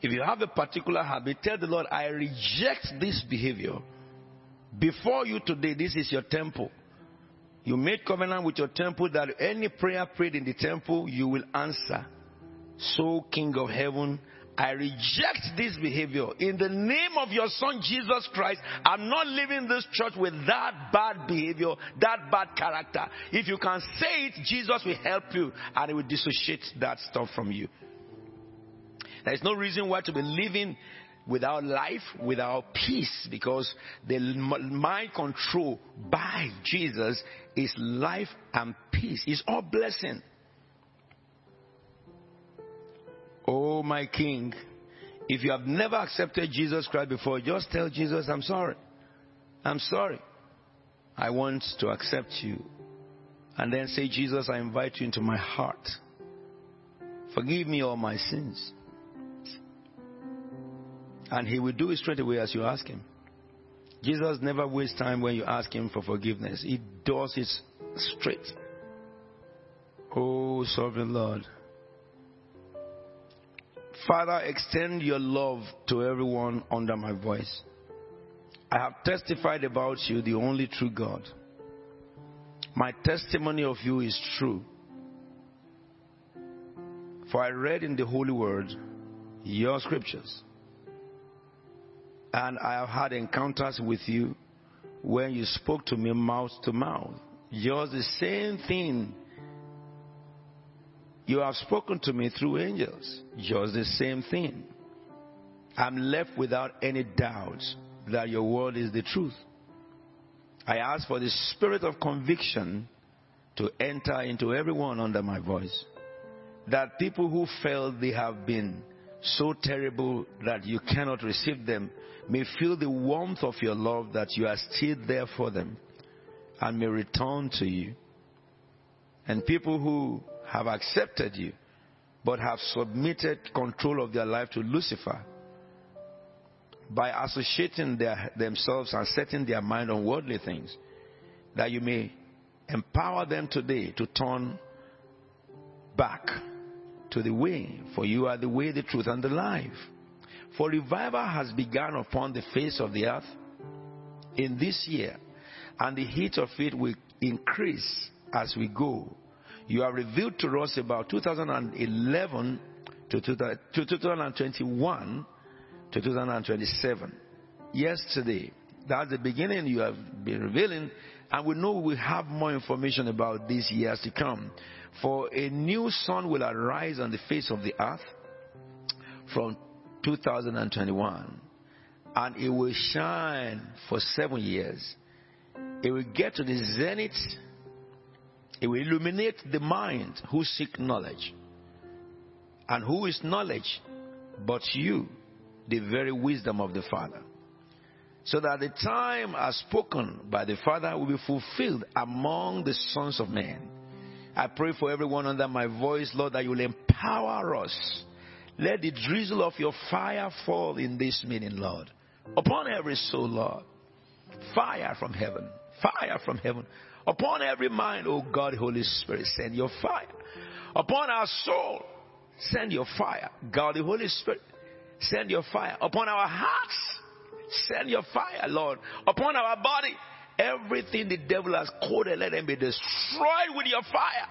If you have a particular habit, tell the Lord, I reject this behavior. Before you today, this is your temple. You made covenant with your temple that any prayer prayed in the temple, you will answer. So, King of heaven, I reject this behavior. In the name of your son Jesus Christ, I'm not leaving this church with that bad behavior, that bad character. If you can say it, Jesus will help you and he will dissociate that stuff from you. There is no reason why to be living without life, without peace, because the mind control by Jesus is life and peace. It's all blessing. Oh, my King, if you have never accepted Jesus Christ before, just tell Jesus, I'm sorry. I'm sorry. I want to accept you. And then say, Jesus, I invite you into my heart. Forgive me all my sins. And he will do it straight away as you ask him. Jesus never wastes time when you ask him for forgiveness. He does it straight. Oh, sovereign Lord. Father, extend your love to everyone under my voice. I have testified about you, the only true God. My testimony of you is true. For I read in the Holy Word your scriptures. And I have had encounters with you when you spoke to me mouth to mouth. Just the same thing you have spoken to me through angels. Just the same thing. I'm left without any doubt that your word is the truth. I ask for the spirit of conviction to enter into everyone under my voice. That people who felt they have been so terrible that you cannot receive them may feel the warmth of your love that you are still there for them and may return to you. And people who have accepted you, but have submitted control of their life to Lucifer by associating their, themselves and setting their mind on worldly things, that you may empower them today to turn back to the way, for you are the way, the truth, and the life. For revival has begun upon the face of the earth in this year, and the heat of it will increase as we go you have revealed to us about 2011 to 2021 to 2027. Yesterday, that's the beginning you have been revealing, and we know we have more information about these years to come. For a new sun will arise on the face of the earth from 2021, and it will shine for seven years. It will get to the zenith it will illuminate the mind who seek knowledge. And who is knowledge but you, the very wisdom of the Father? So that the time as spoken by the Father will be fulfilled among the sons of men. I pray for everyone under my voice, Lord, that you will empower us. Let the drizzle of your fire fall in this meeting, Lord, upon every soul, Lord. Fire from heaven, fire from heaven Upon every mind, O God, Holy Spirit, send your fire. Upon our soul, send your fire. God, the Holy Spirit, send your fire. Upon our hearts, send your fire, Lord. Upon our body, everything the devil has coded, let them be destroyed with your fire.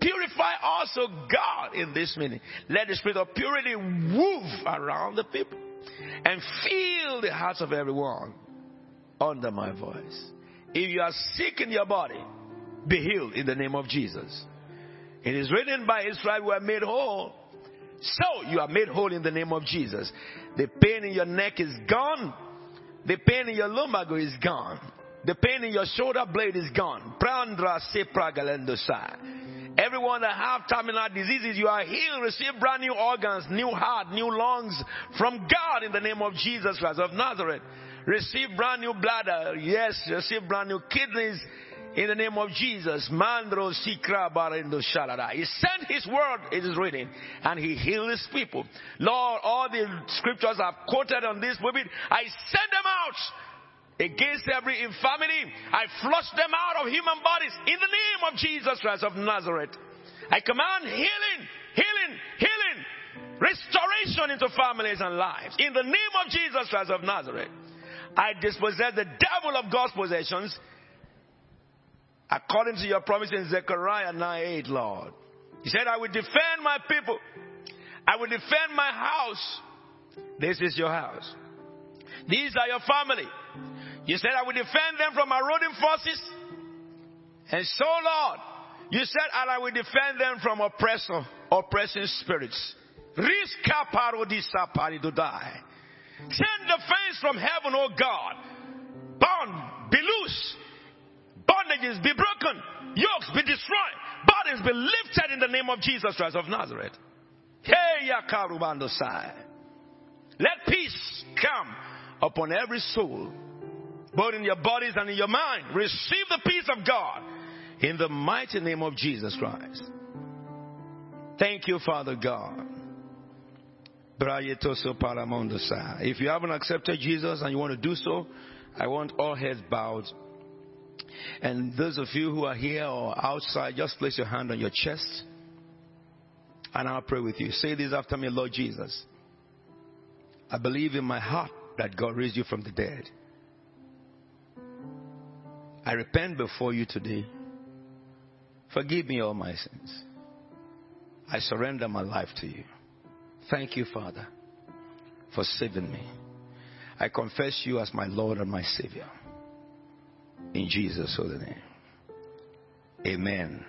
Purify also God in this meeting. Let the spirit of purity move around the people and fill the hearts of everyone under my voice. If you are sick in your body, be healed in the name of Jesus. It is written by Israel, we are made whole. So you are made whole in the name of Jesus. The pain in your neck is gone. The pain in your lumbago is gone. The pain in your shoulder blade is gone. Everyone that have terminal diseases, you are healed. Receive brand new organs, new heart, new lungs from God in the name of Jesus Christ of Nazareth. Receive brand new bladder. Yes, receive brand new kidneys in the name of Jesus. Mandro Sikra Barendo Shalada. He sent his word, it is written, and he healed his people. Lord, all the scriptures are quoted on this pulpit. I send them out against every infirmity. I flush them out of human bodies in the name of Jesus Christ of Nazareth. I command healing, healing, healing, restoration into families and lives in the name of Jesus Christ of Nazareth. I dispossess the devil of God's possessions according to your promise in Zechariah 9 8, Lord. He said, I will defend my people. I will defend my house. This is your house. These are your family. You said, I will defend them from marauding forces. And so, Lord, you said, and I will defend them from oppressor, oppressing spirits. Riska parodisa paridodai. Send defense from heaven, O God. Bond, be loose. Bondages be broken. Yokes be destroyed. Bodies be lifted in the name of Jesus Christ of Nazareth. Hey, Yakarubandosai. Let peace come upon every soul, both in your bodies and in your mind. Receive the peace of God in the mighty name of Jesus Christ. Thank you, Father God. If you haven't accepted Jesus and you want to do so, I want all heads bowed. And those of you who are here or outside, just place your hand on your chest and I'll pray with you. Say this after me, Lord Jesus. I believe in my heart that God raised you from the dead. I repent before you today. Forgive me all my sins. I surrender my life to you. Thank you, Father, for saving me. I confess you as my Lord and my Savior. In Jesus' holy name. Amen.